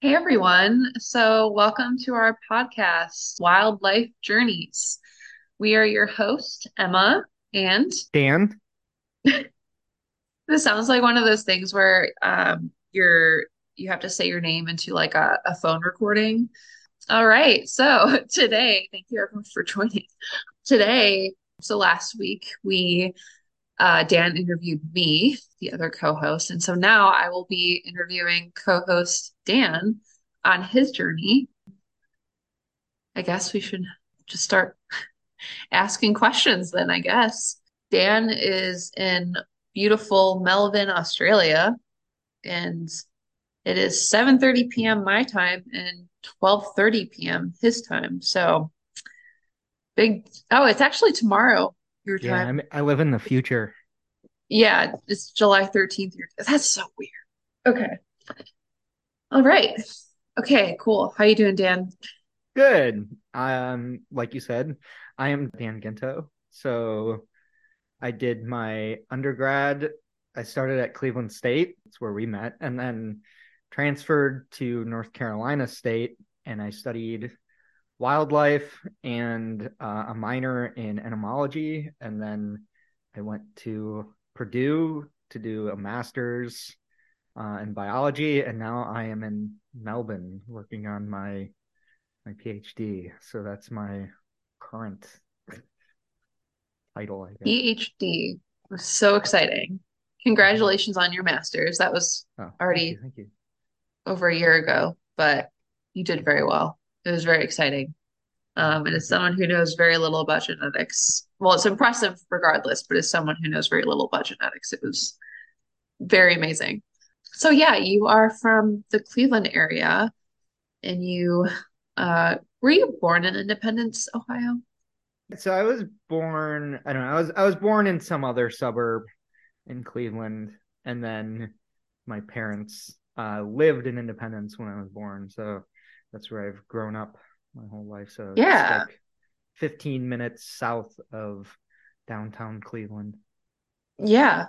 Hey everyone. So, welcome to our podcast, Wildlife Journeys. We are your host, Emma, and Dan? this sounds like one of those things where um, you're you have to say your name into like a, a phone recording. All right. So, today, thank you everyone for joining. Today, so last week we uh, Dan interviewed me, the other co-host, and so now I will be interviewing co-host Dan on his journey I guess we should just start asking questions then, I guess. Dan is in beautiful Melbourne, Australia, and it is 7:30 p.m. my time and 12:30 p.m. his time. So big Oh, it's actually tomorrow your Yeah, time. I'm, I live in the future. Yeah, it's July 13th. That's so weird. Okay. All right. Okay, cool. How you doing, Dan? Good. Um, like you said, I am Dan Guinto. So I did my undergrad. I started at Cleveland State. That's where we met, and then transferred to North Carolina State, and I studied wildlife and uh, a minor in entomology, and then I went to Purdue to do a master's uh, in biology, and now I am in Melbourne working on my my PhD. So that's my current title, I guess. PhD. So exciting. Congratulations on your master's. That was Oh, thank you, already thank you. over a year ago, but you did very well. It was very exciting. Um, and as someone who knows very little about genetics, well, it's impressive regardless, but as someone who knows very little about genetics, it was very amazing. So yeah, you are from the Cleveland area and you uh were you born in Independence, Ohio? So I was born, I don't know, I was I was born in some other suburb in Cleveland, and then my parents uh, lived in Independence when I was born. So that's where I've grown up my whole life. So Yeah. like 15 minutes south of downtown Cleveland. Yeah.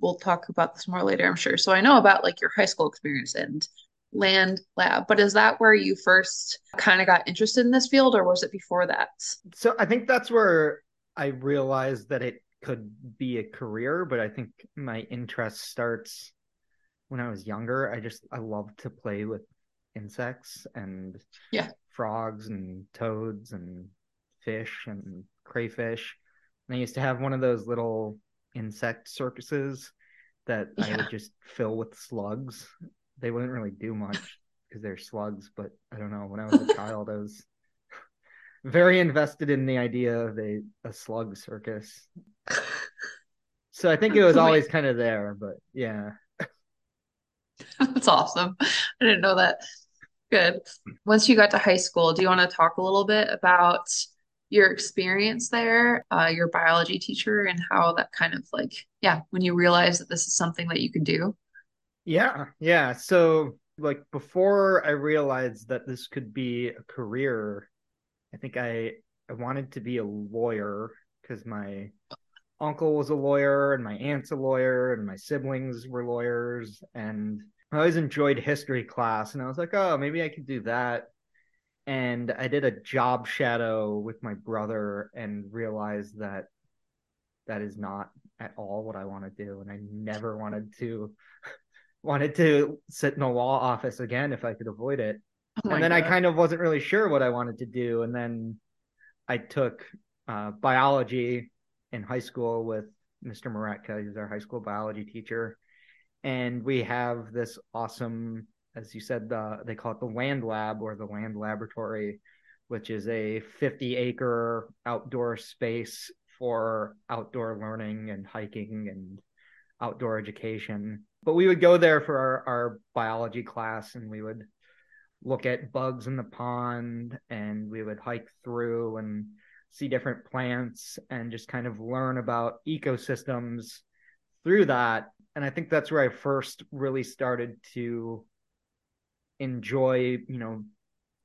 We'll talk about this more later, I'm sure. So I know about like your high school experience and land lab, but is that where you first kind of got interested in this field or was it before that? So I think that's where I realized that it could be a career, but I think my interest starts when I was younger. I just I loved to play with insects and Yeah. frogs and toads and fish and crayfish. And I used to have one of those little insect circuses that I would just fill with slugs. They wouldn't really do much because they're slugs, but I don't know. When I was a child, I was very invested in the idea of a, a slug circus. So I think it was always kind of there, but yeah. That's awesome. I didn't know that. Good. Once you got to high school, do you want to talk a little bit about your experience there, uh, your biology teacher, and how that kind of like, yeah, when you realize that this is something that you can do? Yeah, yeah. So like before I realized that this could be a career, I think I I wanted to be a lawyer because my uncle was a lawyer and my aunt's a lawyer and my siblings were lawyers and I always enjoyed history class and I was like, oh, maybe I could do that. And I did a job shadow with my brother and realized that that is not at all what I want to do. And I never wanted to wanted to sit in a law office again if I could avoid it. Oh And then I kind of wasn't really sure what I wanted to do. And then I took uh, biology in high school with Mr. Moretka. He's our high school biology teacher. And we have this awesome, as you said, the, they call it the land lab or the land laboratory, which is a 50 acre outdoor space for outdoor learning and hiking and outdoor education. But we would go there for our, our biology class and we would look at bugs in the pond and we would hike through and see different plants and just kind of learn about ecosystems through that. And I think that's where I first really started to enjoy, you know,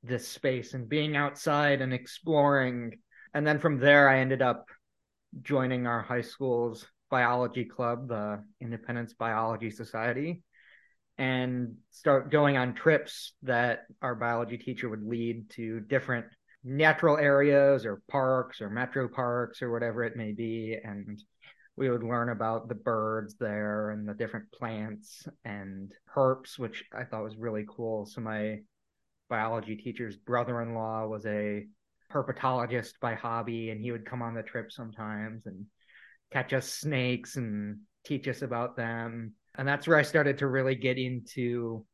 this space and being outside and exploring. And then from there, I ended up joining our high school's biology club, the Independence Biology Society. and start going on trips that our biology teacher would lead to different natural areas or parks or metro parks or whatever it may be and we would learn about the birds there and the different plants and herps which i thought was really cool. So my biology teacher's brother-in-law was a herpetologist by hobby and he would come on the trip sometimes and catch us snakes and teach us about them. And that's where i started to really get into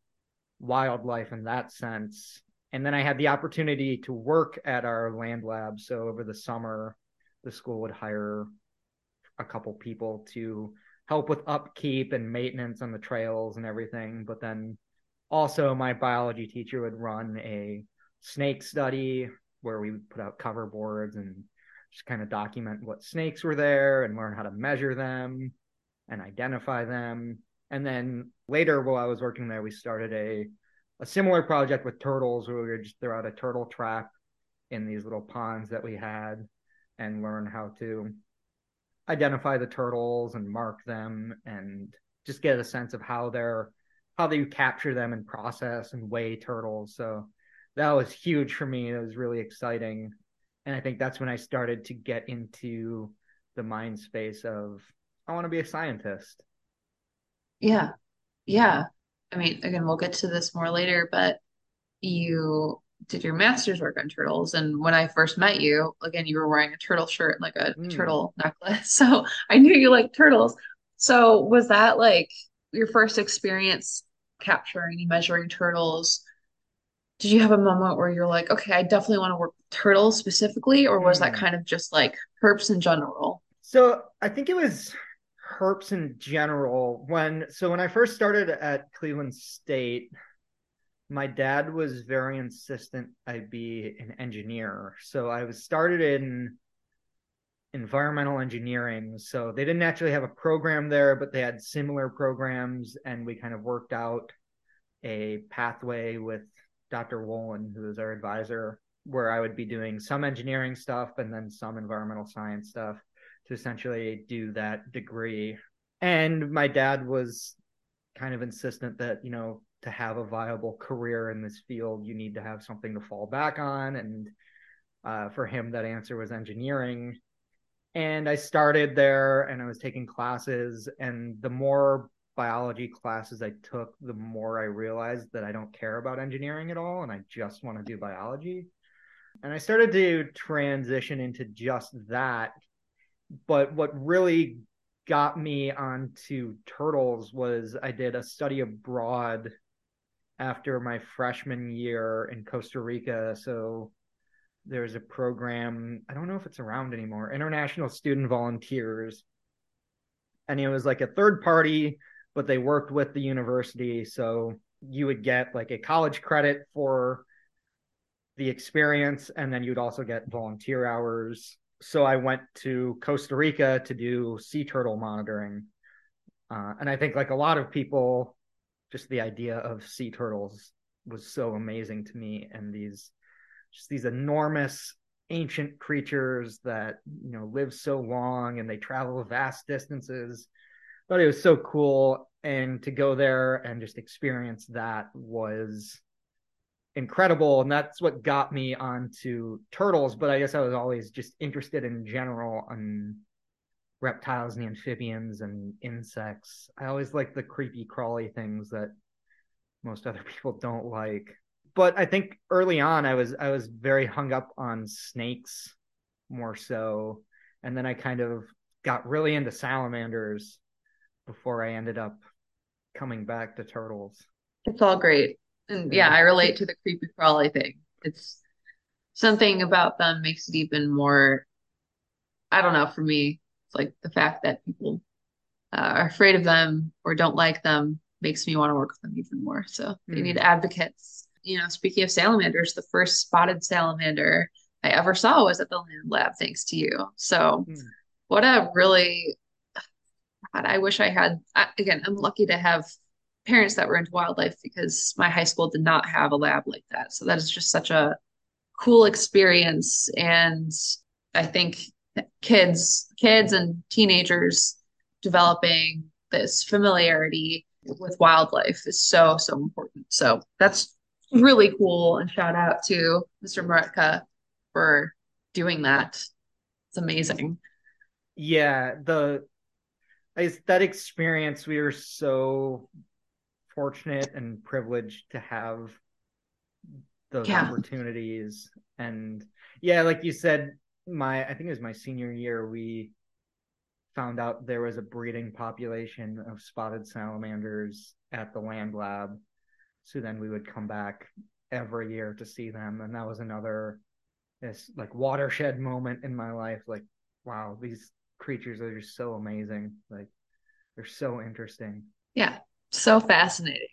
wildlife in that sense. And then i had the opportunity to work at our land lab. So over the summer the school would hire a couple people to help with upkeep and maintenance on the trails and everything but then also my biology teacher would run a snake study where we would put out cover boards and just kind of document what snakes were there and learn how to measure them and identify them. And then later, while I was working there, we started a a similar project with turtles where we would just throw out a turtle trap in these little ponds that we had and learn how to identify the turtles and mark them and just get a sense of how they're how they capture them and process and weigh turtles. So that was huge for me. It was really exciting. And I think that's when I started to get into the mind space of I want to be a scientist. Yeah. Yeah. I mean, again, we'll get to this more later, but you did your master's work on turtles. And when I first met you, again, you were wearing a turtle shirt and like a mm. turtle necklace. So I knew you liked turtles. So was that like your first experience capturing and measuring turtles? did you have a moment where you're like, okay, I definitely want to work with turtles specifically, or was mm. that hmm. kind of just like herps in general? So I think it was herps in general. When so when I first started at Cleveland State, my dad was very insistent I be an engineer. So I was started in environmental engineering. So they didn't actually have a program there, but they had similar programs, and we kind of worked out a pathway with Dr. Wolin, who is our advisor, where I would be doing some engineering stuff and then some environmental science stuff to essentially do that degree. And my dad was kind of insistent that, you know, to have a viable career in this field, you need to have something to fall back on. And uh, for him, that answer was engineering. And I started there and I was taking classes. And the more biology classes I took, the more I realized that I don't care about engineering at all and I just want to do biology. And I started to transition into just that. But what really got me onto turtles was I did a study abroad after my freshman year in Costa Rica. So there's a program, I don't know if it's around anymore, International Student Volunteers. And it was like a third party but they worked with the university. So you would get like a college credit for the experience, and then you'd also get volunteer hours. So I went to Costa Rica to do sea turtle monitoring. Uh, and I think, like a lot of people, just the idea of sea turtles was so amazing to me. And these, just these enormous ancient creatures that you know live so long and they travel vast distances thought it was so cool and to go there and just experience that was incredible and that's what got me onto turtles but i guess i was always just interested in general on reptiles and amphibians and insects i always like the creepy crawly things that most other people don't like but i think early on i was i was very hung up on snakes more so and then i kind of got really into salamanders before I ended up coming back to turtles. It's all great. And yeah, I relate to the creepy crawly thing. It's something about them makes it even more I don't know, for me, it's like the fact that people uh, are afraid of them or don't like them makes me want to work with them even more. So they mm. need advocates. You know, speaking of salamanders, the first spotted salamander I ever saw was at the land lab, thanks to you. So, mm. what a really God, I wish I had, again, I'm lucky to have parents that were into wildlife because my high school did not have a lab like that. So that is just such a cool experience. And I think kids, kids and teenagers developing this familiarity with wildlife is so, so important. So that's really cool. And shout out to Mr. Maretka for doing that. It's amazing. Yeah, the that experience we were so fortunate and privileged to have those yeah. opportunities and yeah like you said my i think it was my senior year we found out there was a breeding population of spotted salamanders at the land lab. So then we would come back every year to see them. And that was another this like watershed moment in my life. Like wow these creatures are just so amazing. Like they're so interesting. Yeah so fascinating.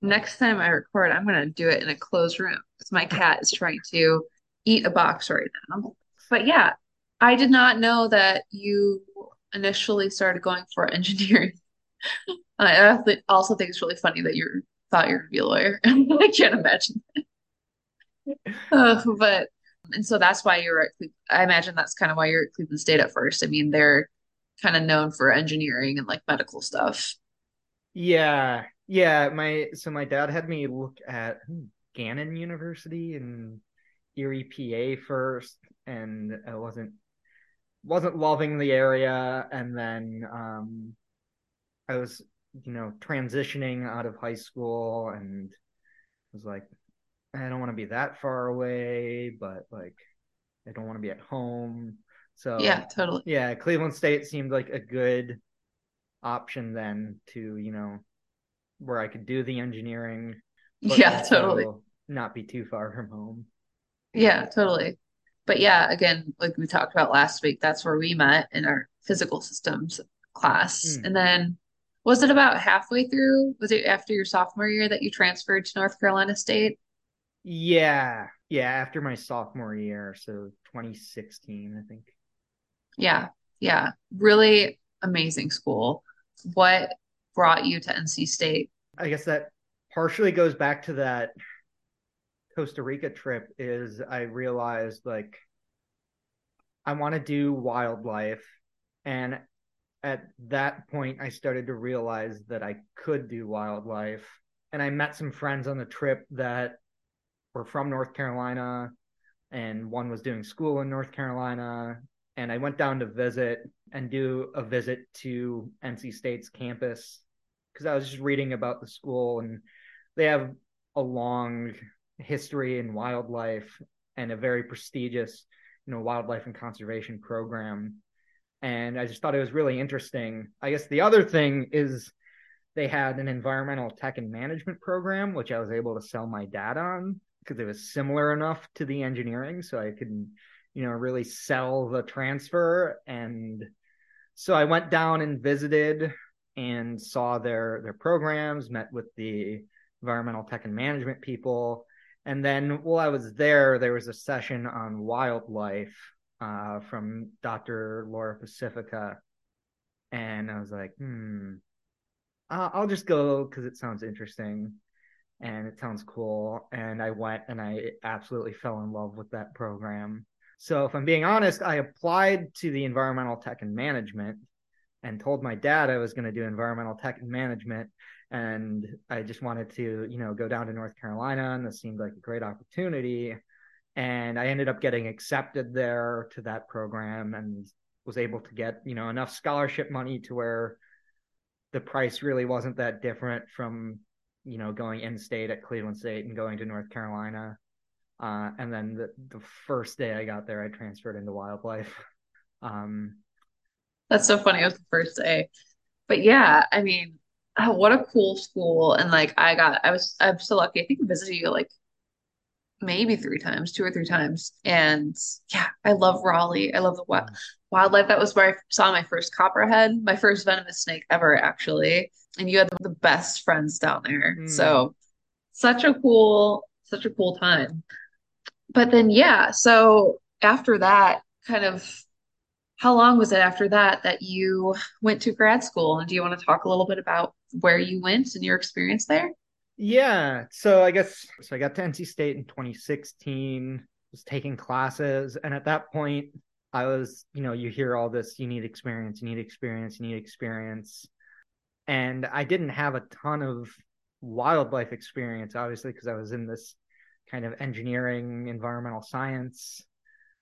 Next time I record, I'm gonna do it in a closed room because my cat is trying to eat a box right now. But yeah, I did not know that you initially started going for engineering. I also think it's really funny that you thought you were gonna be a lawyer. I can't imagine. uh, but and so that's why you're at I imagine that's kind of why you're at Cleveland State at first. I mean, they're kind of known for engineering and like medical stuff. Yeah, yeah, my so my dad had me look at Gannon University in Erie, PA first, and I wasn't wasn't loving the area, and then um, I was you know transitioning out of high school and was like, I don't want to be that far away, but like I don't want to be at home. So yeah, totally. Yeah, Cleveland State seemed like a good option then to you know where I could do the engineering. Yeah, totally. Not be too far from home. Yeah, totally. But yeah, again, like we talked about last week, that's where we met in our physical systems class. Mm. And then was it about halfway through? Was it after your sophomore year that you transferred to North Carolina State? Yeah. Yeah, after my sophomore year, so 2016, I think. Yeah. Yeah. Really amazing school. What brought you to NC State? I guess that partially goes back to that Costa Rica trip is I realized like I want to do wildlife. And at that point I started to realize that I could do wildlife. And I met some friends on the trip that were from North Carolina and one was doing school in North Carolina. And I went down to visit and do a visit to NC State's campus because I was just reading about the school and they have a long history and wildlife and a very prestigious, you know, wildlife and conservation program. And I just thought it was really interesting. I guess the other thing is they had an environmental tech and management program, which I was able to sell my dad on because it was similar enough to the engineering. So I could, you know, really sell the transfer. And so I went down and visited and saw their their programs, met with the environmental tech and management people. And then while I was there, there was a session on wildlife uh, from Dr. Laura Pacifica. And I was like, hmm, I'll just go because it sounds interesting and it sounds cool. And I went and I absolutely fell in love with that program. So, if I'm being honest, I applied to the environmental tech and management and told my dad I was going to do environmental tech and management. And I just wanted to, you know, go down to North Carolina, and this seemed like a great opportunity. And I ended up getting accepted there to that program and was able to get, you know, enough scholarship money to where the price really wasn't that different from, you know, going in state at Cleveland State and going to North Carolina. Uh, and then the, the first day I got there, I transferred into wildlife. Um, that's so funny. It was the first day. But yeah, I mean, oh, what a cool school. And like I got I was I'm so lucky. I think I visited you like maybe three times, two or three times. And yeah, I love Raleigh. I love the mm. wildlife. That was where I saw my first copperhead, my first venomous snake ever, actually. And you had the best friends down there. Mm. So such a cool, such a cool time. But then yeah, so after that, kind of how long was it after that that you went to grad school? And do you want to talk a little bit about where you went and your experience there? Yeah. So I guess so I got to NC State in 2016, was taking classes, and at that point I was, you know, you hear all this, you need experience, you need experience, you need experience. And I didn't have a ton of wildlife experience, obviously, because I was in this kind of engineering, environmental science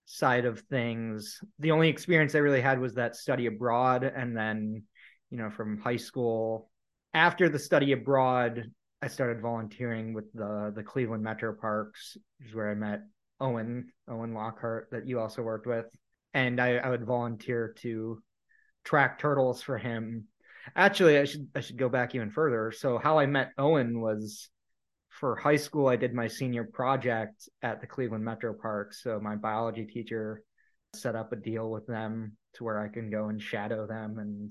side of things. The only experience I really had was that study abroad. And then, you know, from high school, after the study abroad, I started volunteering with the the Cleveland Metro Parks, which is where I met Owen, Owen Lockhart, that you also worked with. And I, I would volunteer to track turtles for him. Actually, I should I should go back even further. So how I met Owen was for high school, I did my senior project at the Cleveland Metro Park. So my biology teacher set up a deal with them to where I can go and shadow them. And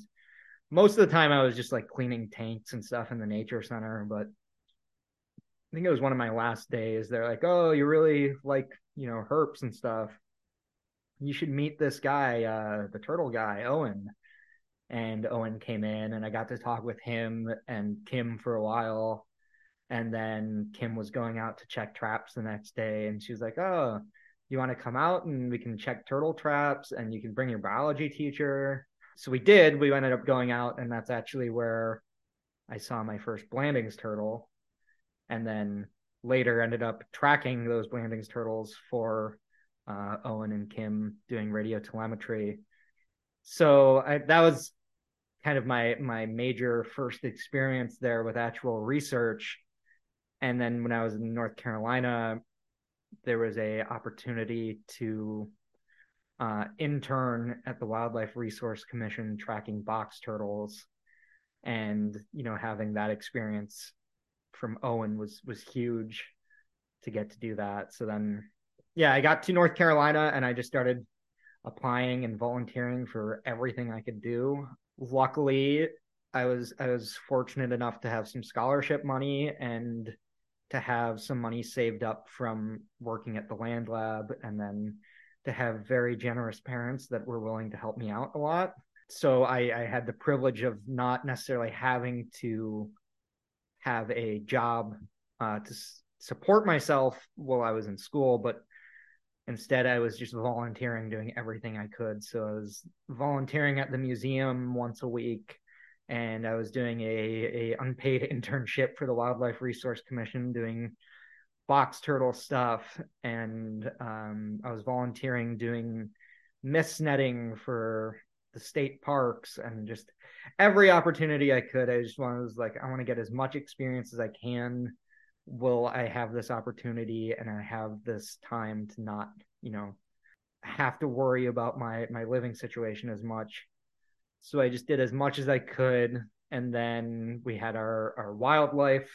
most of the time, I was just like cleaning tanks and stuff in the nature center. But I think it was one of my last days. They're like, "Oh, you really like you know herps and stuff. You should meet this guy, uh, the turtle guy, Owen." And Owen came in, and I got to talk with him and Kim for a while and then Kim was going out to check traps the next day, and she was like, "Oh, you want to come out and we can check turtle traps, and you can bring your biology teacher." So we did. We ended up going out, and that's actually where I saw my first Blandings turtle, and then later ended up tracking those Blandings turtles for uh, Owen and Kim doing radio telemetry. So I, that was kind of my my major first experience there with actual research and then when I was in North Carolina, there was a opportunity to uh, intern at the Wildlife Resource Commission tracking box turtles, and you know having that experience from Owen was was huge to get to do that. So then, yeah, I got to North Carolina and I just started applying and volunteering for everything I could do. Luckily, I was I was fortunate enough to have some scholarship money and to have some money saved up from working at the land lab and then to have very generous parents that were willing to help me out a lot. So I, I had the privilege of not necessarily having to have a job uh, to s- support myself while I was in school, but instead I was just volunteering, doing everything I could. So I was volunteering at the museum once a week and I was doing a, a unpaid internship for the Wildlife Resource Commission doing box turtle stuff, and um, I was volunteering doing mist netting for the state parks and just every opportunity I could. I just was like, I want to get as much experience as I can. Will I have this opportunity and I have this time to not, you know, have to worry about my my living situation as much so I just did as much as I could. And then we had our, our wildlife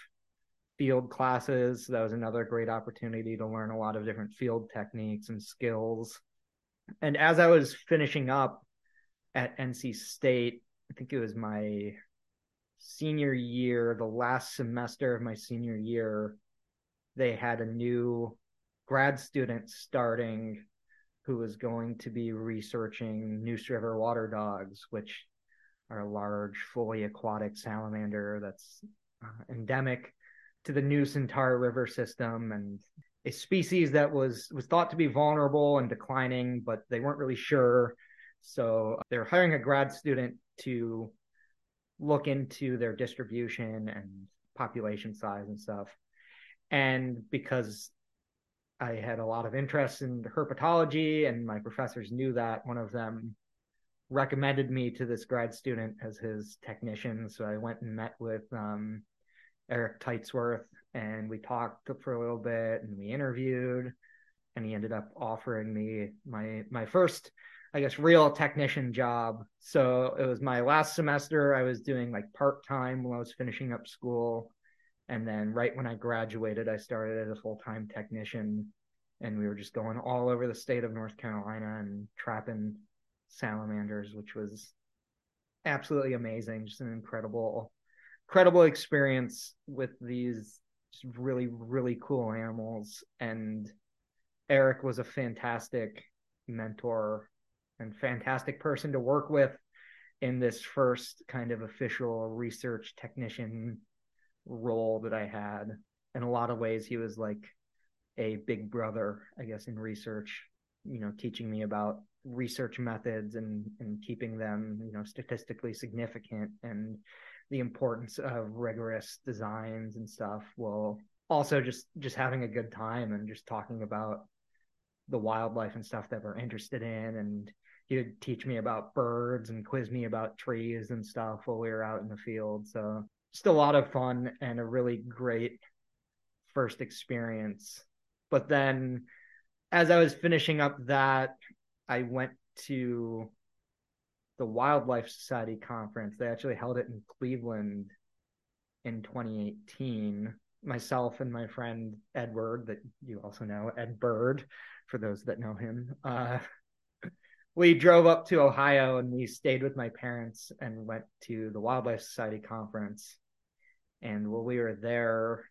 field classes. That was another great opportunity to learn a lot of different field techniques and skills. And as I was finishing up at NC State, I think it was my senior year, the last semester of my senior year, they had a new grad student starting who was going to be researching Neuse River water dogs, which are a large, fully aquatic salamander that's uh, endemic to the Neuse and Tar River system and a species that was was thought to be vulnerable and declining, but they weren't really sure. So they're hiring a grad student to look into their distribution and population size and stuff. And because I had a lot of interest in herpetology, and my professors knew that. One of them recommended me to this grad student as his technician. So I went and met with um, Eric Teitsworth, and we talked for a little bit, and we interviewed, and he ended up offering me my my first, I guess, real technician job. So it was my last semester. I was doing like part time while I was finishing up school and then right when I graduated, I started as a full time technician, and we were just going all over the state of North Carolina and trapping salamanders, which was absolutely amazing. Just an incredible, incredible experience with these really, really cool animals. And Eric was a fantastic mentor and fantastic person to work with in this first kind of official research technician role that I had. In a lot of ways, he was like a big brother, I guess, in research, you know, teaching me about research methods and, and keeping them, you know, statistically significant and the importance of rigorous designs and stuff while also just just having a good time and just talking about the wildlife and stuff that we're interested in. And he would teach me about birds and quiz me about trees and stuff while we were out in the field. So just a lot of fun and a really great first experience. But then as i was finishing up that i went to the Wildlife Society conference. They actually held it in Cleveland in 2018. Myself and my friend Edward, that you also know, Ed Bird, for those that know him, uh, we drove up to Ohio and we stayed with my parents and went to the Wildlife Society conference. And while we were there,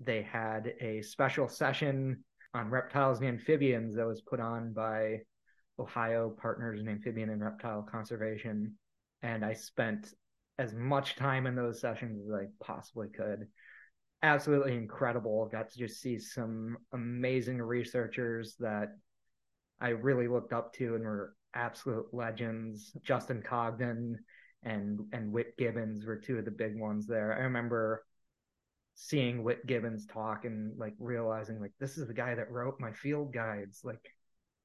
they had a special session on reptiles and amphibians that was put on by Ohio Partners in Amphibian and Reptile Conservation, and I spent as much time in those sessions as I possibly could. Absolutely incredible. Got to just see some amazing researchers that I really looked up to and were absolute legends. Justin Congdon and and Whit Gibbons were two of the big ones there. I remember seeing Whit Gibbons talk and like realizing like this is the guy that wrote my field guides. Like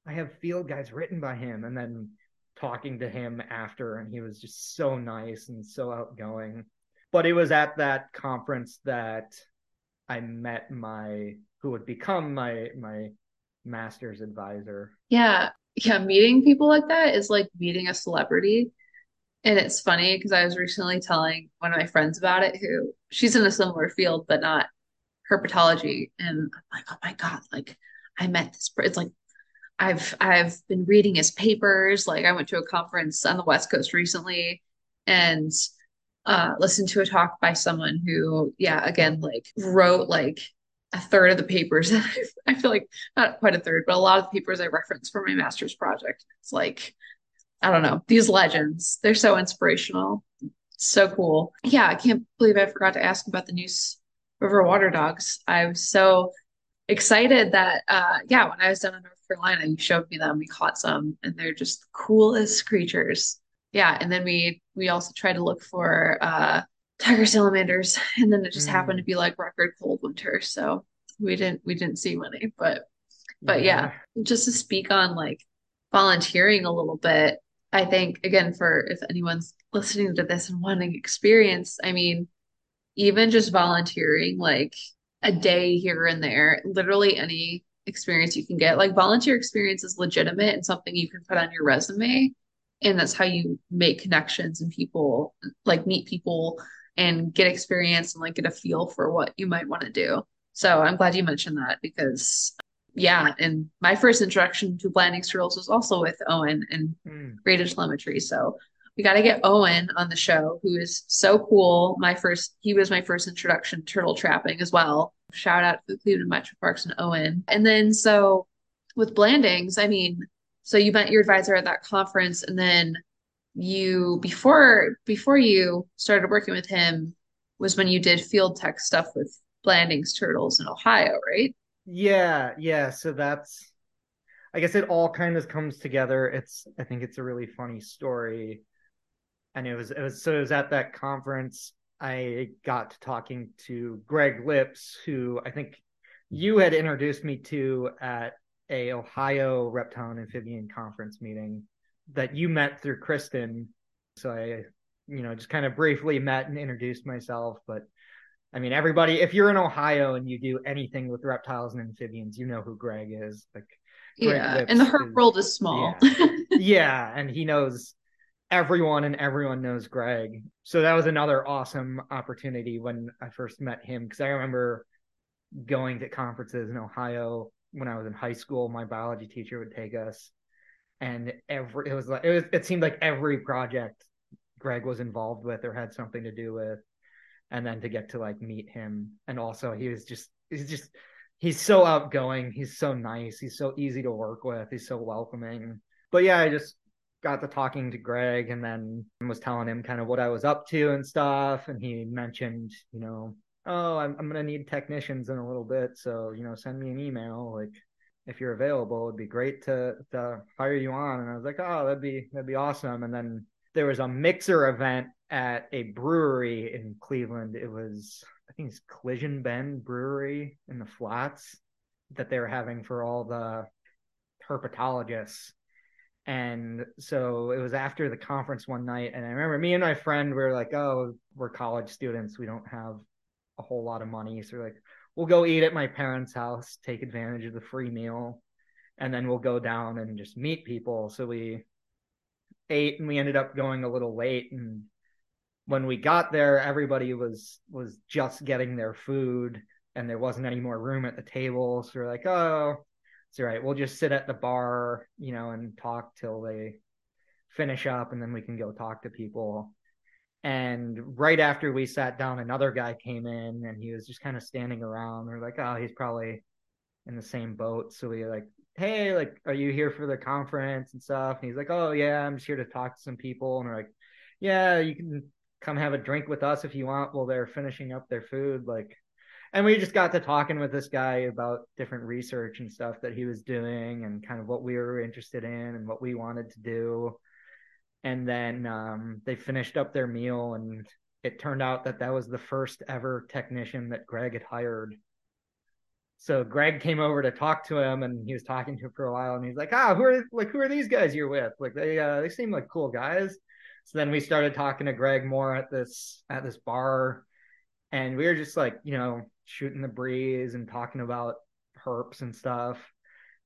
I have field guides written by him, and then talking to him after, and he was just so nice and so outgoing. But it was at that conference that I met my who would become my my master's advisor. Yeah. Yeah, meeting people like that is like meeting a celebrity. And it's funny because I was recently telling one of my friends about it who she's in a similar field, but not herpetology. And I'm like, oh my God, like I met this, it's like I've I've been reading his papers. Like I went to a conference on the West Coast recently and uh listened to a talk by someone who, yeah, again, like wrote like a third of the papers. I feel like not quite a third, but a lot of the papers I referenced for my master's project. It's like, I don't know, these legends. They're so inspirational. So cool. Yeah, I can't believe I forgot to ask about the Neuse River water dogs. I was so excited that uh yeah, when I was down in North Carolina, you showed me them. We caught some, and they're just the coolest creatures. Yeah, and then we we also tried to look for uh, tiger salamanders, and then it just mm. happened to be like record cold winter, so we didn't we didn't see many. But but yeah. yeah, just to speak on like volunteering a little bit, I think again for if anyone's listening to this and wanting experience, I mean, even just volunteering like a day here and there, literally any experience you can get. Like volunteer experience is legitimate and something you can put on your resume. And that's how you make connections and people like meet people and get experience and like get a feel for what you might want to do. So I'm glad you mentioned that because yeah, and my first introduction to Blanding's turtles was also with Owen and mm. Great Telemetry. So we got to get Owen on the show, who is so cool. My first, he was my first introduction to turtle trapping as well. Shout out to the Cleveland Metro Parks and Owen. And then so with Blandings, I mean, so you met your advisor at that conference, and then you before before you started working with him was when you did field tech stuff with Blandings turtles in Ohio, right? Yeah, yeah. So that's I guess it all kind of comes together. It's I think it's a really funny story. And it was it was so it was at that conference I got to talking to Greg Lipps, who I think you had introduced me to at a Ohio Reptile and Amphibian Conference meeting that you met through Kristen. So I, you know, just kind of briefly met and introduced myself. But I mean, everybody, if you're in Ohio and you do anything with reptiles and amphibians, you know who Greg is. Like, Greg yeah, Lipps and the herp world is small. Yeah. yeah, and he knows everyone and everyone knows Greg. So that was another awesome opportunity when I first met him because I remember going to conferences in Ohio when I was in high school. My biology teacher would take us, and every it was like it was it seemed like every project Greg was involved with or had something to do with, and then to get to like meet him, and also he was just he's just he's so outgoing, he's so nice, he's so easy to work with, he's so welcoming. But yeah, I just got to talking to Greg and then was telling him kind of what I was up to and stuff. And he mentioned, you know, oh, I'm, I'm going to need technicians in a little bit. So, you know, send me an email. Like, if you're available, it'd be great to, to hire you on. And I was like, oh, that'd be, that'd be awesome. And then there was a mixer event at a brewery in Cleveland. It was, I think it's Collision Bend Brewery in the Flats that they were having for all the herpetologists. And so it was after the conference one night. And I remember me and my friend were like, oh, we're college students. We don't have a whole lot of money. So we're like, we'll go eat at my parents' house, take advantage of the free meal, and then we'll go down and just meet people. So we ate and we ended up going a little late. And when we got there, everybody was was just getting their food and there wasn't any more room at the table. So we're like, oh, it's right. We'll just sit at the bar, you know, and talk till they finish up, and then we can go talk to people. And right after we sat down, another guy came in, and he was just kind of standing around. We're like, oh, he's probably in the same boat. So we like, hey, like, are you here for the conference and stuff? And he's like, oh yeah, I'm just here to talk to some people. And we're like, yeah, you can come have a drink with us if you want while they're finishing up their food. Like, and we just got to talking with this guy about different research and stuff that he was doing and kind of what we were interested in and what we wanted to do. And then um, they finished up their meal and it turned out that that was the first ever technician that greg had hired. So greg came over to talk to him and he was talking to him for a while and he's like ah who are like who are these guys you're with? Like they uh, they seem like cool guys. So then we started talking to greg more at this at this bar and we were just like you know shooting the breeze and talking about herps and stuff.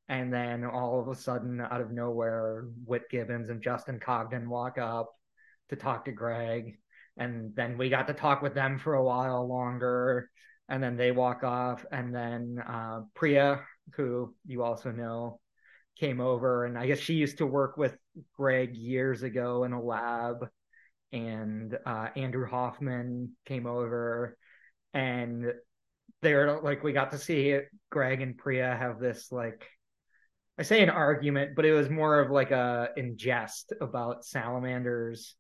And then all of a sudden, out of nowhere, Whit Gibbons and Justin Congdon walk up to talk to Greg. And then we got to talk with them for a while longer. And then they walk off. And then uh, Priya, who you also know, came over. And I guess she used to work with Greg years ago in a lab. And uh, Andrew Hoffman came over. And they were like we got to see Greg and Priya have this like I say an argument, but it was more of like a in jest about salamanders,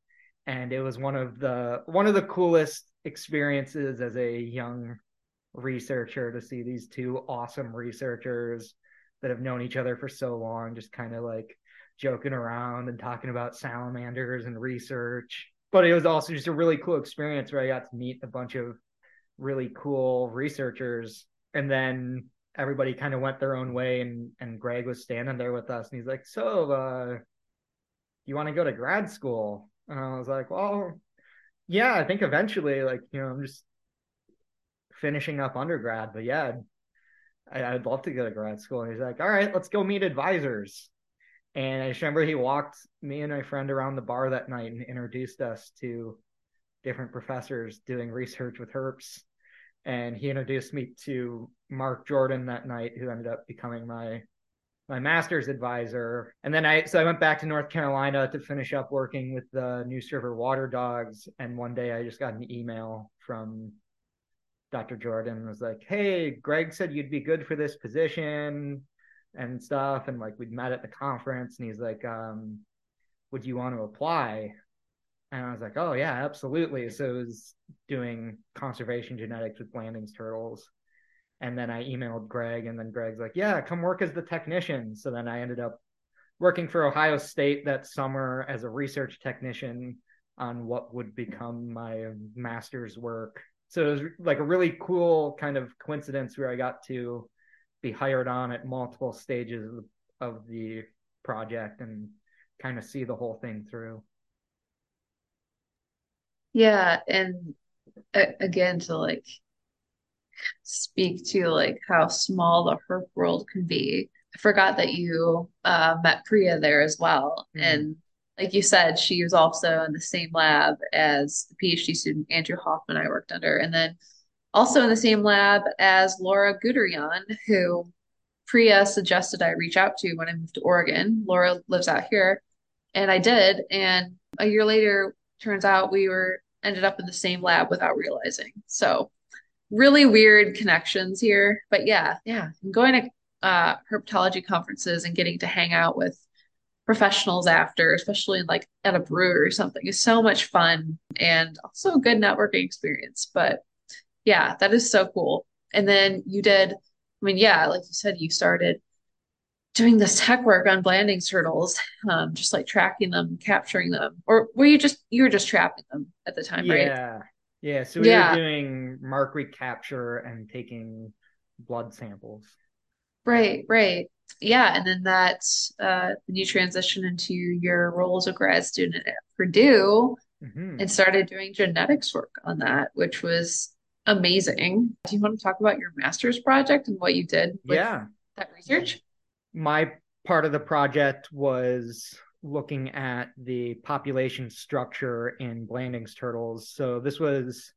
and it was one of the one of the coolest experiences as a young researcher to see these two awesome researchers that have known each other for so long just kind of like joking around and talking about salamanders and research. But it was also just a really cool experience where I got to meet a bunch of really cool researchers. And then everybody kind of went their own way and and Greg was standing there with us and he's like so uh you want to go to grad school? And I was like well yeah I think eventually like you know I'm just finishing up undergrad but yeah I, would love to go to grad school. And he's like all right let's go meet advisors. And I just remember he walked me and my friend around the bar that night and introduced us to different professors doing research with herps and he introduced me to Mark Jordan that night, who ended up becoming my my master's advisor. And then I so I went back to North Carolina to finish up working with the Neuse River Water Dogs. And one day I just got an email from Dr. Jordan was like, "Hey, Greg said you'd be good for this position and stuff." And like we'd met at the conference, and he's like, um, "Would you want to apply?" And I was like, oh, yeah, absolutely. So it was doing conservation genetics with Blanding's turtles. And then I emailed Greg, and then Greg's like, yeah, come work as the technician. So then I ended up working for Ohio State that summer as a research technician on what would become my master's work. So it was like a really cool kind of coincidence where I got to be hired on at multiple stages of the project and kind of see the whole thing through. Yeah, and again to like speak to like how small the herp world can be. I forgot that you uh, met Priya there as well, mm. and like you said, she was also in the same lab as the PhD student Andrew Hoffman I worked under, and then also in the same lab as Laura Guderyahn, who Priya suggested I reach out to when I moved to Oregon. Laura lives out here, and I did. And a year later, turns out we were ended up in the same lab without realizing. So really weird connections here. But yeah, yeah, I'm going to uh, herpetology conferences and getting to hang out with professionals after, especially like at a brewery or something, is so much fun and also a good networking experience. But yeah, that is so cool. And then you did, I mean, yeah, like you said, you started doing this tech work on Blanding's turtles, um, just like tracking them, capturing them, or were you just you were just trapping them at the time, right? Yeah. Yeah. So we were doing mark recapture and taking blood samples. right, right. Yeah, and then that uh, you transition into your role as a grad student at Purdue hmm and started doing genetics work on that, which was amazing. Do you want to talk about your master's project and what you did with Yeah. that research? My part of the project was looking at the population structure in Blanding's turtles. So this was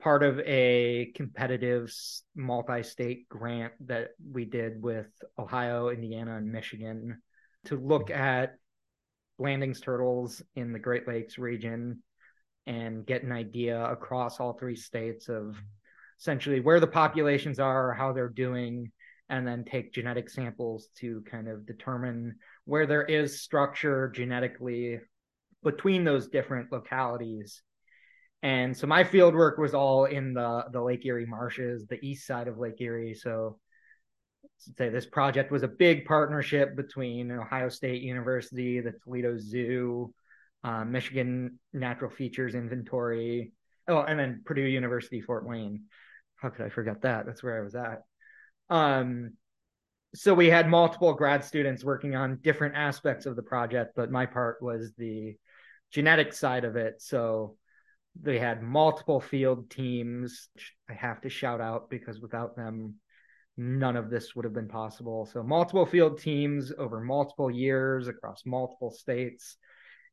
part of a competitive multi-state grant that we did with Ohio, Indiana, and Michigan to look at Blanding's turtles in the Great Lakes region and get an idea across all three states of essentially where the populations are, how they're doing, and then take genetic samples to kind of determine where there is structure genetically between those different localities. And so my field work was all in the the Lake Erie marshes, the east side of Lake Erie. So say this project was a big partnership between Ohio State University, the Toledo Zoo, uh, Michigan Natural Features Inventory, oh, and then Purdue University Fort Wayne. How could I forget that? That's where I was at. Um, so we had multiple grad students working on different aspects of the project, but my part was the genetic side of it. So they had multiple field teams. I have to shout out because without them, none of this would have been possible. So multiple field teams over multiple years across multiple states.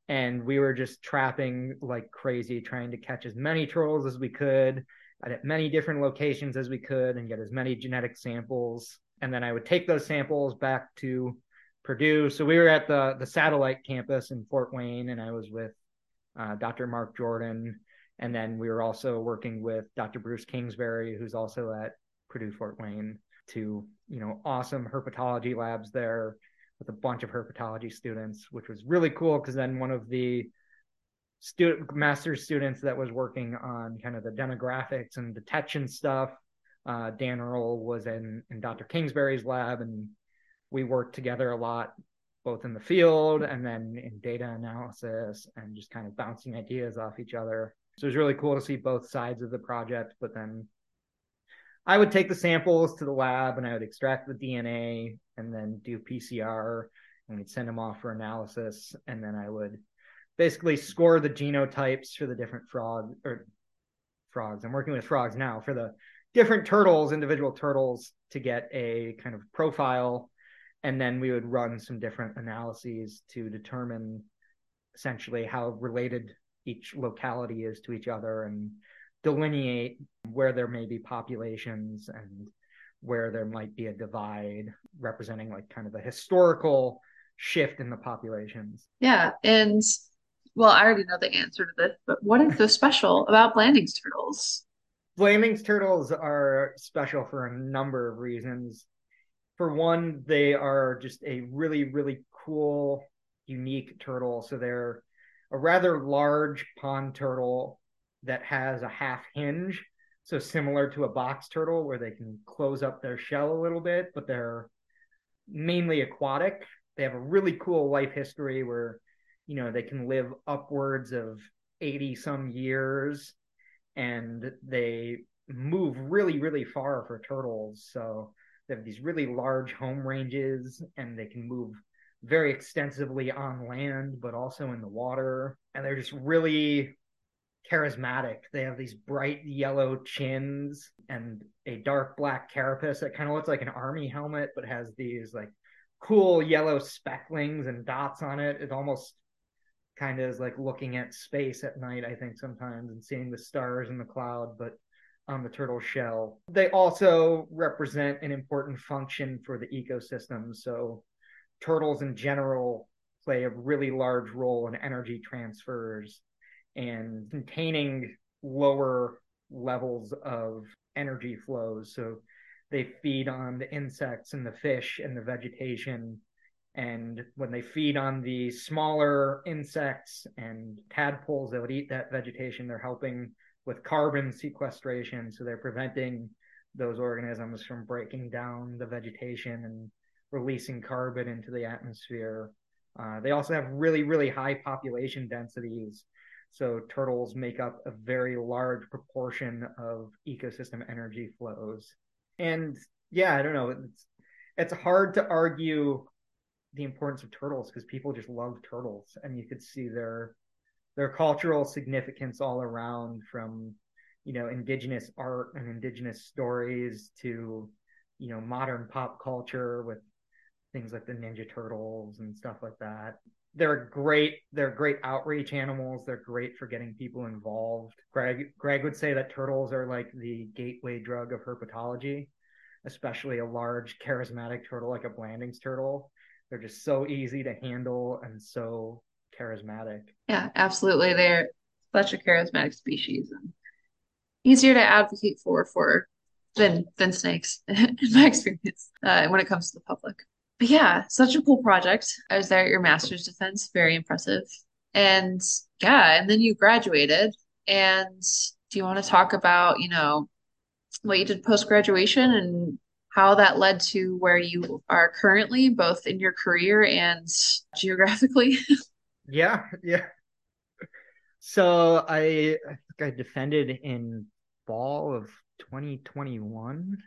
And we were just trapping like crazy, trying to catch as many trolls as we could at many different locations as we could and get as many genetic samples. And then I would take those samples back to Purdue. So we were at the the satellite campus in Fort Wayne, and I was with uh, Dr. Mark Jordan, and then we were also working with Dr. Bruce Kingsbury, who's also at Purdue Fort Wayne, to you know awesome herpetology labs there with a bunch of herpetology students, which was really cool because then one of the student master's students that was working on kind of the demographics and detection stuff. Uh, Dan Earl was in in Dr. Kingsbury's lab, and we worked together a lot, both in the field and then in data analysis, and just kind of bouncing ideas off each other. So it was really cool to see both sides of the project. But then I would take the samples to the lab, and I would extract the DNA, and then do PCR, and we'd send them off for analysis, and then I would basically score the genotypes for the different frog or frogs. I'm working with frogs now for the different turtles, individual turtles, to get a kind of profile, and then we would run some different analyses to determine essentially how related each locality is to each other and delineate where there may be populations and where there might be a divide representing like kind of a historical shift in the populations. Yeah, and well, I already know the answer to this, but what is so special about Blanding's turtles? Blanding's turtles are special for a number of reasons. For one, they are just a really, really cool, unique turtle. So they're a rather large pond turtle that has a half hinge. So similar to a box turtle where they can close up their shell a little bit, but they're mainly aquatic. They have a really cool life history where, you know, they can live upwards of 80 some years and they move really, really far for turtles. So they have these really large home ranges and they can move very extensively on land, but also in the water. And they're just really charismatic. They have these bright yellow chins and a dark black carapace that kind of looks like an army helmet, but has these like cool yellow specklings and dots on it. It almost kind of is like looking at space at night, I think, sometimes and seeing the stars in the cloud, but on the turtle shell. They also represent an important function for the ecosystem. So, turtles in general play a really large role in energy transfers and containing lower levels of energy flows. So, they feed on the insects and the fish and the vegetation and when they feed on the smaller insects and tadpoles that would eat that vegetation, they're helping with carbon sequestration. So they're preventing those organisms from breaking down the vegetation and releasing carbon into the atmosphere. Uh, they also have really, really high population densities. So turtles make up a very large proportion of ecosystem energy flows. And yeah, I don't know. It's it's hard to argue the importance of turtles because people just love turtles, and you could see their their cultural significance all around from you know indigenous art and indigenous stories to you know modern pop culture with things like the ninja turtles and stuff like that. They're great they're great outreach animals they're great for getting people involved. Greg greg would say that turtles are like the gateway drug of herpetology especially a large charismatic turtle like a blandings turtle they're just so easy to handle and so charismatic yeah absolutely they're such a charismatic species and easier to advocate for for than than snakes in my experience uh, when it comes to the public. But yeah, such a cool project. I was there at your master's defense, very impressive. And yeah, and then you graduated. And do you want to talk about, you know, what you did post graduation and how that led to where you are currently, both in your career and geographically? yeah, yeah. So I, I think I defended in fall of 2021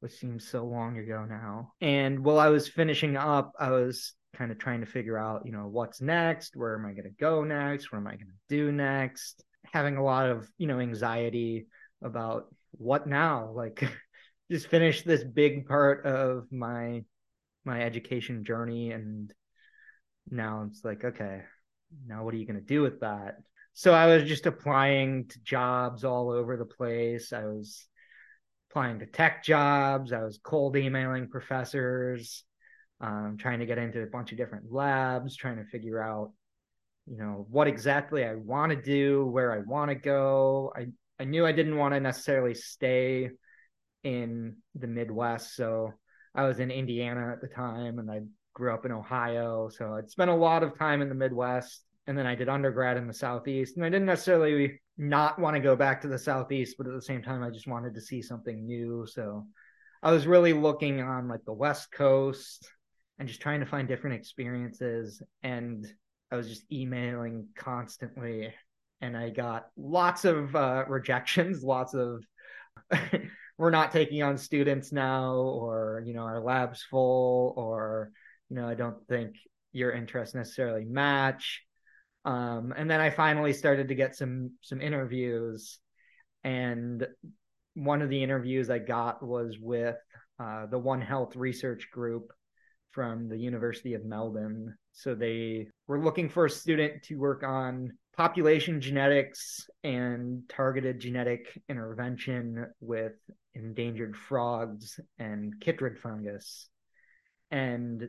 which seems so long ago now and while i was finishing up i was kind of trying to figure out you know what's next where am i going to go next what am i going to do next having a lot of you know anxiety about what now like just finish this big part of my my education journey and now it's like okay now what are you going to do with that so I was just applying to jobs all over the place. I was applying to tech jobs. I was cold emailing professors, um, trying to get into a bunch of different labs, trying to figure out, you know, what exactly I want to do, where I want to go. I I knew I didn't want to necessarily stay in the Midwest, so I was in Indiana at the time, and I grew up in Ohio, so I'd spent a lot of time in the Midwest and then I did undergrad in the southeast. And I didn't necessarily not want to go back to the southeast, but at the same time, I just wanted to see something new. So I was really looking on like the West Coast and just trying to find different experiences. And I was just emailing constantly, and I got lots of uh, rejections, lots of. We're not taking on students now or you know our lab's full or you know i don't think your interests necessarily match um, and then I finally started to get some some interviews, and one of the interviews I got was with uh, the One Health Research Group from the University of Melbourne. So they were looking for a student to work on population genetics and targeted genetic intervention with endangered frogs and chytrid fungus. And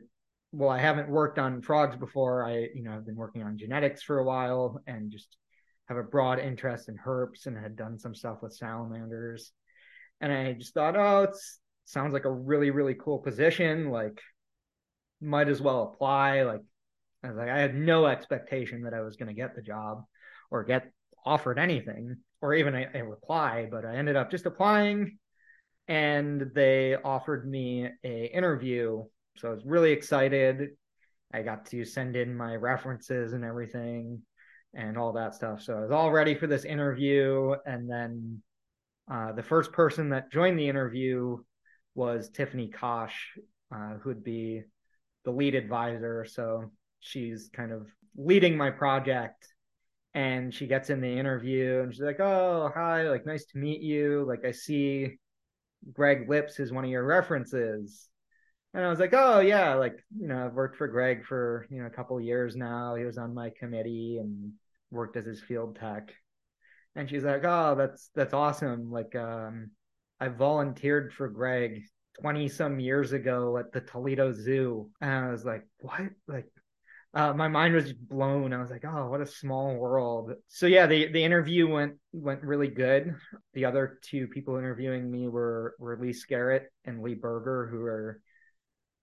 well, I haven't worked on frogs before. I, you know, I've been working on genetics for a while and just have a broad interest in herps and had done some stuff with salamanders. And I just thought, oh, it sounds like a really, really cool position. Like, might as well apply. Like, I was like, I had no expectation that I was going to get the job or get offered anything or even a, a reply, but I ended up just applying and they offered me a interview so I was really excited. I got to send in my references and everything and all that stuff. So I was all ready for this interview. And then uh, the first person that joined the interview was Tiffany Kosch, uh, who'd be the lead advisor. So she's kind of leading my project. And she gets in the interview and she's like, Oh, hi, like, nice to meet you. Like, I see Greg Lipps is one of your references. And I was like, oh yeah, like you know, I've worked for Greg for you know a couple years now. He was on my committee and worked as his field tech. And she's like, oh, that's that's awesome. Like, um, I volunteered for Greg 20 some years ago at the Toledo Zoo. And I was like, what? Like, uh, my mind was blown. I was like, oh, what a small world. So yeah, the, the interview went went really good. The other two people interviewing me were were Lee Skerratt and Lee Berger, who are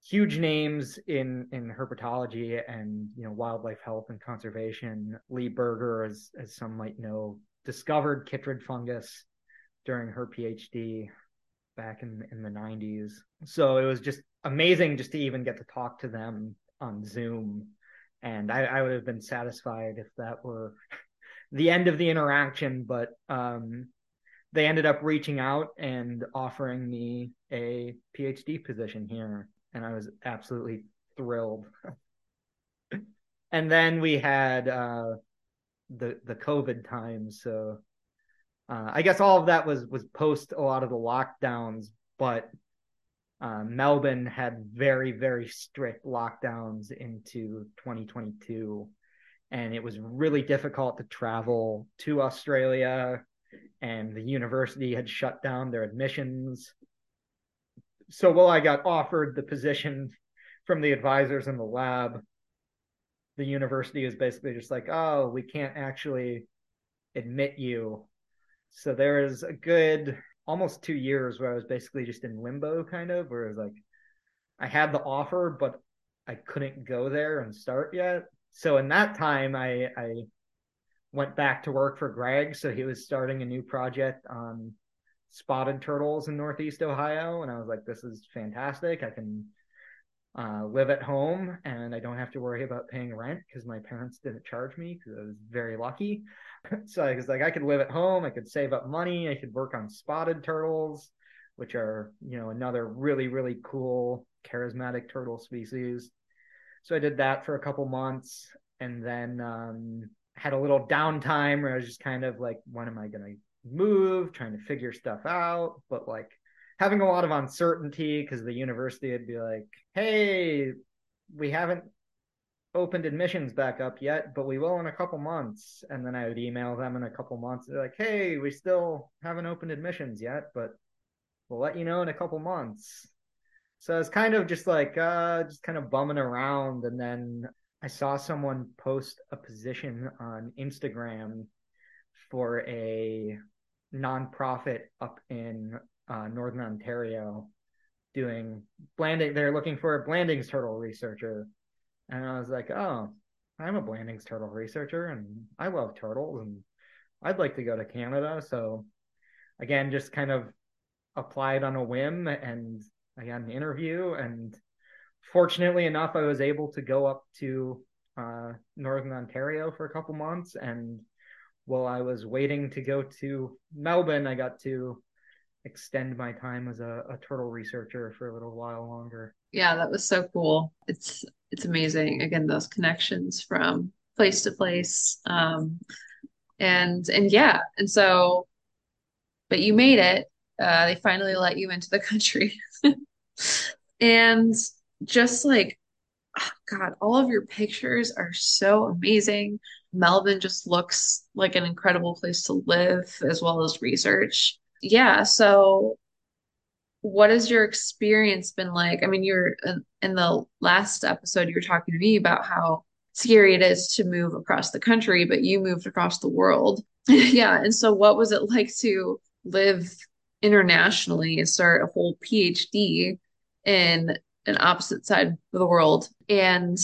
huge names in in herpetology and you know wildlife health and conservation. Lee Berger, as as some might know, discovered chytrid fungus during her PhD, back in in the 90s. So it was just amazing just to even get to talk to them on Zoom. And I, I would have been satisfied if that were the end of the interaction, but um, they ended up reaching out and offering me a PhD position here, and I was absolutely thrilled. and then we had uh, the the COVID times, so uh, I guess all of that was was post a lot of the lockdowns, but uh, Melbourne had very very strict lockdowns into 2022, and it was really difficult to travel to Australia, and the university had shut down their admissions. So while I got offered the position from the advisors in the lab, the university was basically just like, "Oh, we can't actually admit you so there is a good almost two years where I was basically just in limbo, kind of, where it was like I had the offer, but I couldn't go there and start yet. So in that time, I, I went back to work for Greg. So he was starting a new project on spotted turtles in Northeast Ohio. And I was like, this is fantastic. I can uh, live at home and I don't have to worry about paying rent because my parents didn't charge me because I was very lucky. so I was like, I could live at home, I could save up money, I could work on spotted turtles, which are, you know, another really, really cool, charismatic turtle species. So I did that for a couple months and then um, had a little downtime where I was just kind of like, when am I going to move, trying to figure stuff out, but like having a lot of uncertainty because the university would be like, hey, we haven't opened admissions back up yet, but we will in a couple months. And then I would email them in a couple months. They're like, hey, we still haven't opened admissions yet, but we'll let you know in a couple months. So it's kind of just like uh just kind of bumming around and then I saw someone post a position on Instagram for a nonprofit up in uh, Northern Ontario doing Blanding. They're looking for a Blandings turtle researcher and I was like, oh, I'm a Blandings turtle researcher and I love turtles and I'd like to go to Canada. So again, just kind of applied on a whim and I got an interview and fortunately enough, I was able to go up to uh, Northern Ontario for a couple months. And while I was waiting to go to Melbourne, I got to extend my time as a, a turtle researcher for a little while longer. Yeah, that was so cool. It's it's amazing. Again, those connections from place to place. Um, and and yeah, and so but you made it. Uh, they finally let you into the country. and just like oh God, all of your pictures are so amazing. Melbourne just looks like an incredible place to live as well as research yeah, so what has your experience been like? I mean, you're in the last episode, you were talking to me about how scary it is to move across the country, but you moved across the world. yeah. And so, what was it like to live internationally and start a whole PhD in an opposite side of the world? And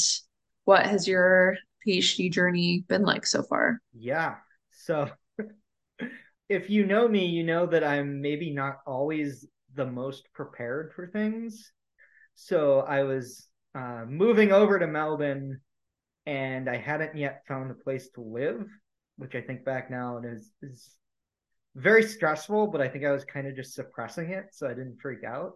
what has your PhD journey been like so far? Yeah. So, if you know me, you know that I'm maybe not always the most prepared for things. So I was uh, moving over to Melbourne and I hadn't yet found a place to live, which I think back now is, is very stressful, but I think I was kind of just suppressing it so I didn't freak out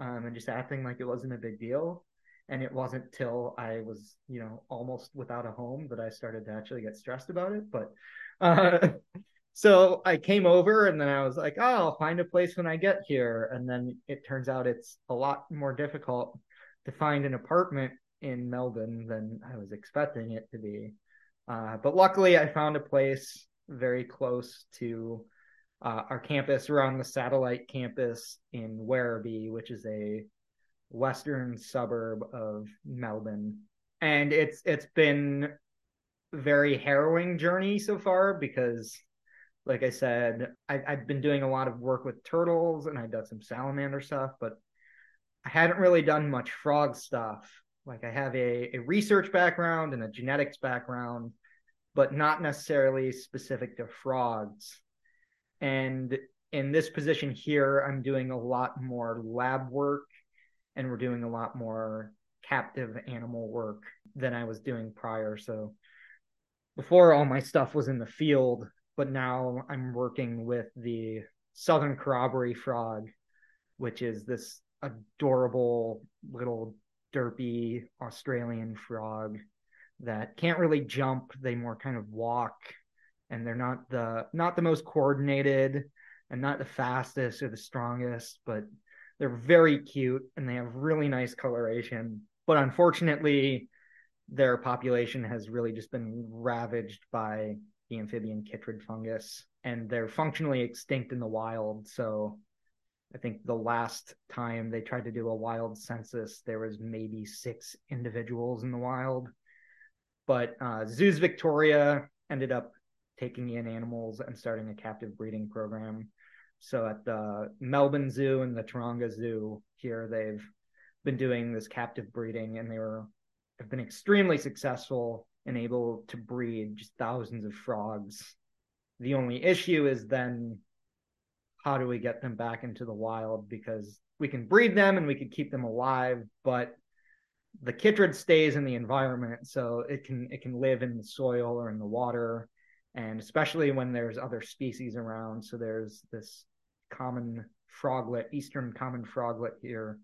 um, and just acting like it wasn't a big deal. And it wasn't till I was, you know, almost without a home that I started to actually get stressed about it. But uh, so I came over and then I was like, oh, I'll find a place when I get here. And then it turns out it's a lot more difficult to find an apartment in Melbourne than I was expecting it to be. Uh, but luckily, I found a place very close to uh, our campus. We're on the satellite campus in Werribee, which is a western suburb of Melbourne. And it's it's been very harrowing journey so far because like I said, I, I've been doing a lot of work with turtles and I've done some salamander stuff, but I hadn't really done much frog stuff. Like I have a, a research background and a genetics background, but not necessarily specific to frogs. And in this position here, I'm doing a lot more lab work and we're doing a lot more captive animal work than I was doing prior. So before all my stuff was in the field, but now I'm working with the southern corroboree frog, which is this adorable little derpy Australian frog that can't really jump. They more kind of walk and they're not the not the most coordinated and not the fastest or the strongest, but they're very cute and they have really nice coloration. But unfortunately, their population has really just been ravaged by the amphibian chytrid fungus and they're functionally extinct in the wild. So I think the last time they tried to do a wild census, there was maybe six individuals in the wild. But uh, Zoos Victoria ended up taking in animals and starting a captive breeding program. So at the Melbourne Zoo and the Taronga Zoo here, they've been doing this captive breeding, and they were have been extremely successful and able to breed just thousands of frogs. The only issue is then how do we get them back into the wild because we can breed them and we can keep them alive, but the chytrid stays in the environment, so it can it can live in the soil or in the water and especially when there's other species around. So there's this common froglet, eastern common froglet here,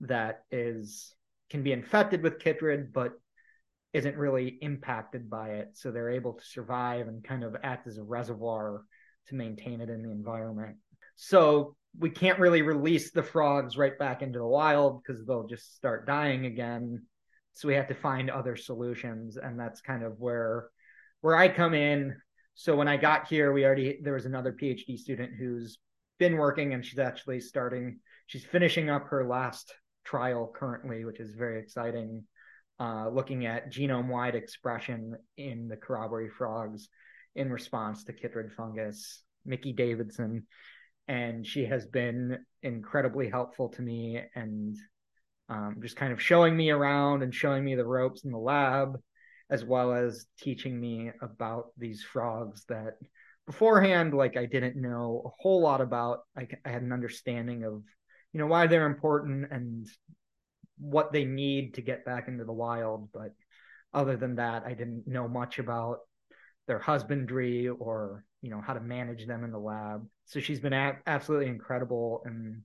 that is can be infected with chytrid, but isn't really impacted by it. So they're able to survive and kind of act as a reservoir to maintain it in the environment. So we can't really release the frogs right back into the wild because they'll just start dying again. So we have to find other solutions, and that's kind of where where I come in. So when I got here, we already there was another PhD student who's been working and she's actually starting. She's finishing up her last trial currently, which is very exciting. Uh, looking at genome-wide expression in the corroboree frogs in response to chytrid fungus. Mickey Davidson, and she has been incredibly helpful to me and um, just kind of showing me around and showing me the ropes in the lab as well as teaching me about these frogs that beforehand like i didn't know a whole lot about I, I had an understanding of you know why they're important and what they need to get back into the wild but other than that i didn't know much about their husbandry or you know how to manage them in the lab so she's been a- absolutely incredible in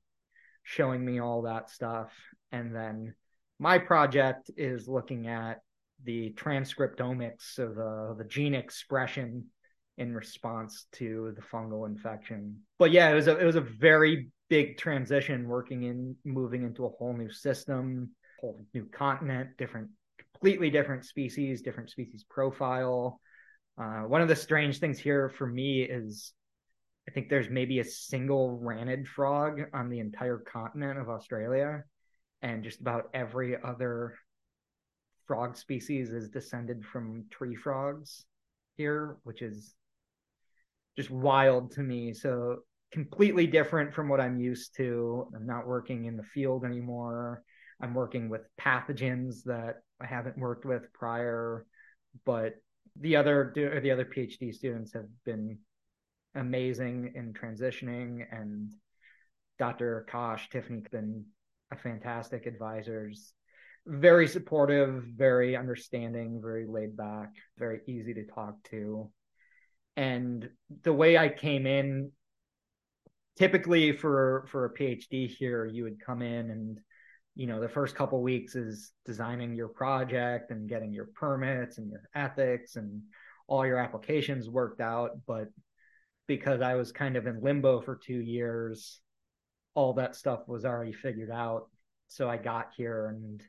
showing me all that stuff and then my project is looking at the transcriptomics of uh, the gene expression in response to the fungal infection. But yeah, it was a it was a very big transition working in moving into a whole new system, whole new continent, different completely different species, different species profile. Uh, one of the strange things here for me is I think there's maybe a single ranid frog on the entire continent of Australia, and just about every other frog species is descended from tree frogs here, which is just wild to me. So completely different from what I'm used to. I'm not working in the field anymore. I'm working with pathogens that I haven't worked with prior, but the other the other PhD students have been amazing in transitioning and Dr. Kosch, Tiffany have been a fantastic advisors very supportive, very understanding, very laid back, very easy to talk to. And the way I came in, typically for for a PhD here, you would come in and you know the first couple weeks is designing your project and getting your permits and your ethics and all your applications worked out. But because i was kind of in limbo for two years all that stuff was already figured out. So i got here and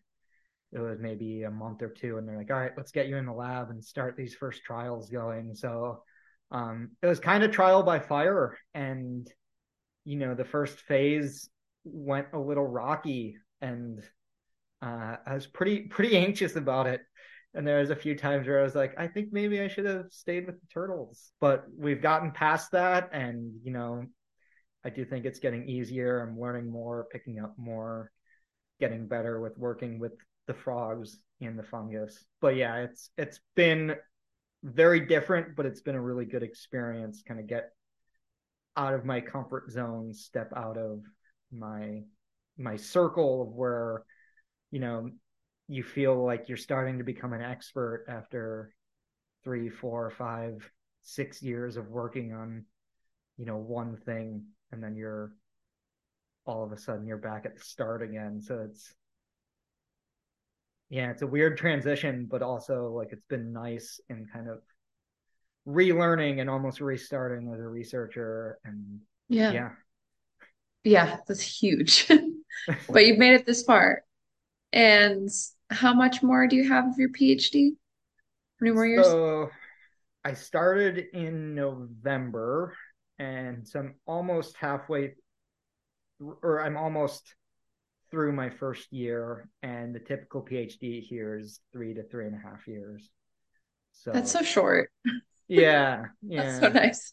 it was maybe a month or two and they're like all right let's get you in the lab and start these first trials going. So um, it was kind of trial by fire and you know the first phase went a little rocky and uh, i was pretty pretty anxious about it and there was a few times where i was like i think maybe i should have stayed with the turtles but we've gotten past that and you know i do think it's getting easier i'm learning more picking up more getting better with working with the frogs and the fungus. But yeah, it's it's been very different, but it's been a really good experience. Kind of get out of my comfort zone, step out of my my circle of where you know you feel like you're starting to become an expert after three, four, five, six years of working on, you know, one thing, and then you're all of a sudden you're back at the start again. So it's yeah, it's a weird transition, but also like it's been nice and kind of relearning and almost restarting as a researcher and Yeah. yeah. Yeah, that's huge. But you've made it this far. And how much more do you have of your PhD? How many more years? So I started in November, and so I'm almost halfway, or I'm almost through my first year, and the typical PhD here is three to three and a half years. So that's So so short. Yeah, Yeah. That's so nice.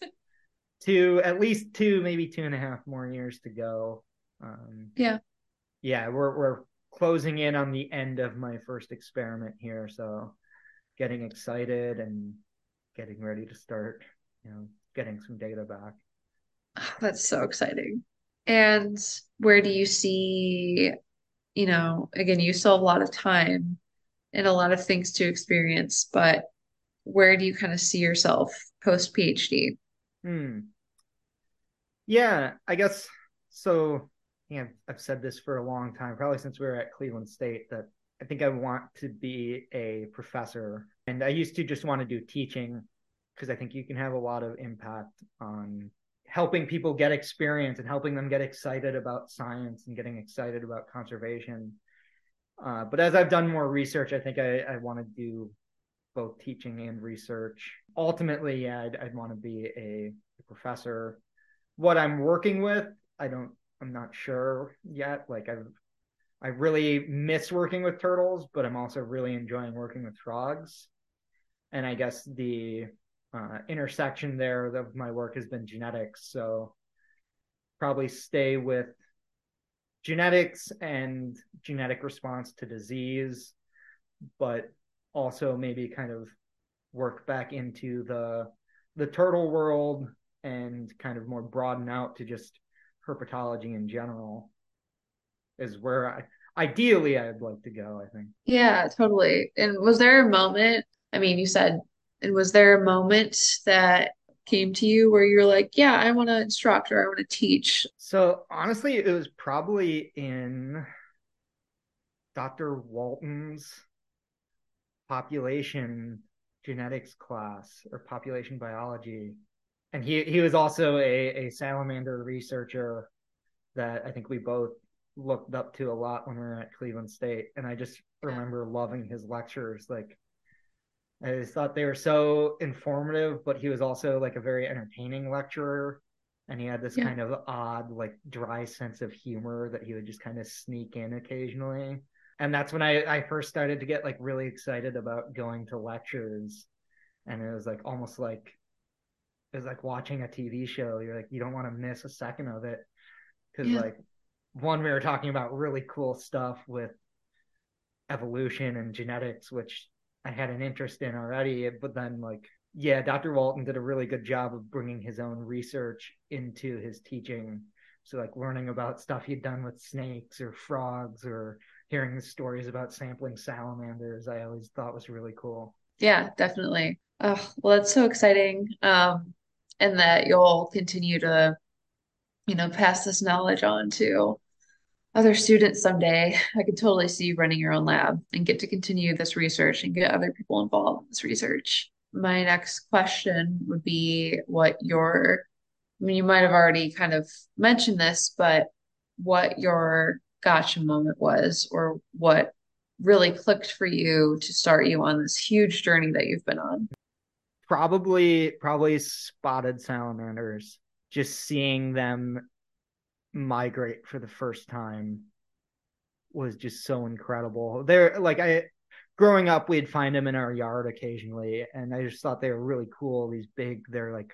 two at least two, maybe two and a half more years to go. Um, Yeah. yeah, we're we're closing in on the end of my first experiment here, so getting excited and getting ready to start, you know, getting some data back. That's so exciting. And where do you see, you know, again, you still have a lot of time and a lot of things to experience, but where do you kind of see yourself post PhD? Hmm. Yeah, I guess so. I've said this for a long time, probably since we were at Cleveland State, that I think I want to be a professor. And I used to just want to do teaching because I think you can have a lot of impact on helping people get experience and helping them get excited about science and getting excited about conservation. Uh, but as I've done more research, I think I, I want to do both teaching and research. Ultimately, yeah, I'd, I'd want to be a, a professor. What I'm working with, I don't, I'm not sure yet. Like I've, I really miss working with turtles, but I'm also really enjoying working with frogs. And I guess the uh, intersection there of my work has been genetics. So probably stay with genetics and genetic response to disease, but also maybe kind of work back into the the turtle world and kind of more broaden out to just herpetology in general is where I ideally I'd like to go, I think. Yeah, totally. And was there a moment, I mean, you said, and was there a moment that came to you where you're like, yeah, I want to instruct or I want to teach? So honestly, it was probably in Dr. Walton's population genetics class or population biology. And he, he was also a, a salamander researcher that I think we both looked up to a lot when we were at Cleveland State. And I just remember loving his lectures. Like I just thought they were so informative, but he was also like a very entertaining lecturer. And he had this Yeah. kind of odd, like dry sense of humor that he would just kind of sneak in occasionally. And that's when I, I first started to get like really excited about going to lectures. And it was like almost like it was like watching a TV show. You're like, you don't want to miss a second of it. Cause Yeah. like one, we were talking about really cool stuff with evolution and genetics, which I had an interest in already. But then, like, yeah, Dr. Walton did a really good job of bringing his own research into his teaching. So, like, learning about stuff he'd done with snakes or frogs or hearing the stories about sampling salamanders, I always thought was really cool. Yeah, definitely. Oh, well, that's so exciting. Um, and that you'll continue to, you know, pass this knowledge on to other students someday. I could totally see you running your own lab and get to continue this research and get other people involved in this research. My next question would be what your, I mean, you might have already kind of mentioned this, but what your gotcha moment was, or what really clicked for you to start you on this huge journey that you've been on. Probably, probably spotted salamanders. Just seeing them migrate for the first time was just so incredible. They're like I growing up we'd find them in our yard occasionally and I just thought they were really cool. These big they're like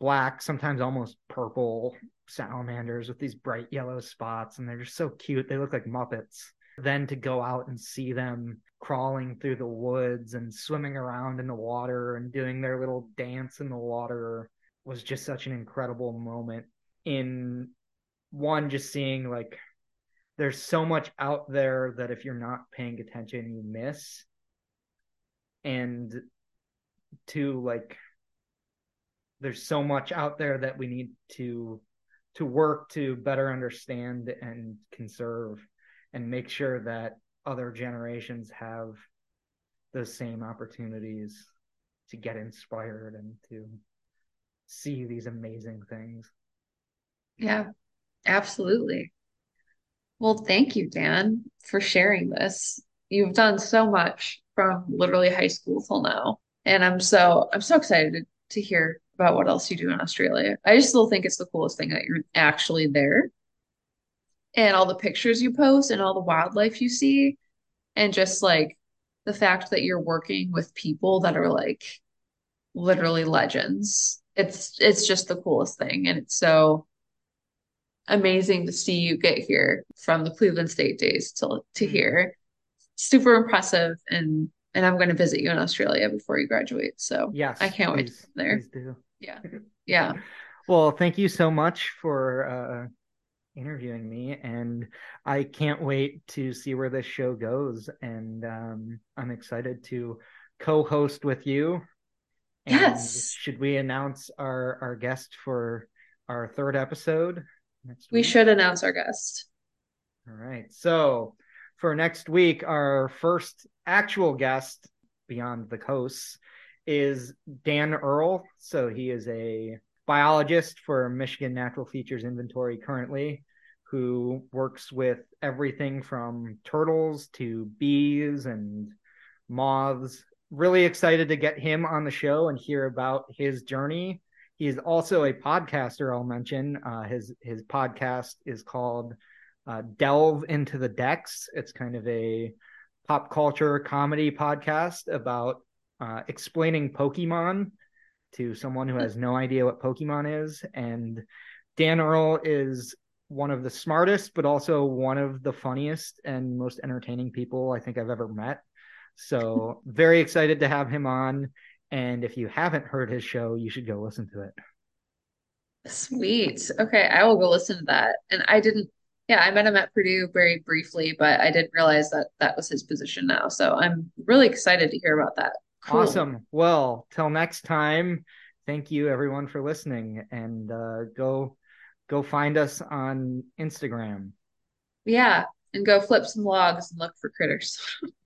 black, sometimes almost purple salamanders with these bright yellow spots and they're just so cute. They look like muppets. Then to go out and see them crawling through the woods and swimming around in the water and doing their little dance in the water was just such an incredible moment in one just seeing like there's so much out there that if you're not paying attention you miss and two like there's so much out there that we need to to work to better understand and conserve and make sure that other generations have those same opportunities to get inspired and to see these amazing things. Yeah, absolutely. Well, thank you, Dan, for sharing this. You've done so much from literally high school till now. And I'm so I'm so excited to hear about what else you do in Australia. I just still think it's the coolest thing that you're actually there and all the pictures you post and all the wildlife you see and just like the fact that you're working with people that are like literally legends. It's it's just the coolest thing and it's so amazing to see you get here from the Cleveland State days to to mm-hmm. here. Super impressive and and I'm going to visit you in Australia before you graduate. So yes, I can't please, wait there. Yeah. Yeah. well, thank you so much for uh interviewing me and I can't wait to see where this show goes and um, I'm excited to co-host with you. And yes. Should we announce our our guest for our third episode? We should announce our guest. All right. So, for next week our first actual guest beyond the coasts is Dan Earl. So he is a biologist for Michigan Natural Features Inventory currently, who works with everything from turtles to bees and moths. Really excited to get him on the show and hear about his journey. He is also a podcaster. I'll mention uh, his his podcast is called uh, Delve into the Decks. It's kind of a pop culture comedy podcast about uh, explaining Pokemon to someone who has no idea what Pokemon is. And Dan Earl is one of the smartest, but also one of the funniest and most entertaining people I think I've ever met. So, very excited to have him on. And if you haven't heard his show, you should go listen to it. Sweet. Okay, I will go listen to that. And I didn't, yeah, I met him at Purdue very briefly, but I didn't realize that that was his position now. So I'm really excited to hear about that. Cool. Awesome. Well, till next time, thank you everyone for listening and uh, go go find us on Instagram. Yeah, and go flip some logs and look for critters.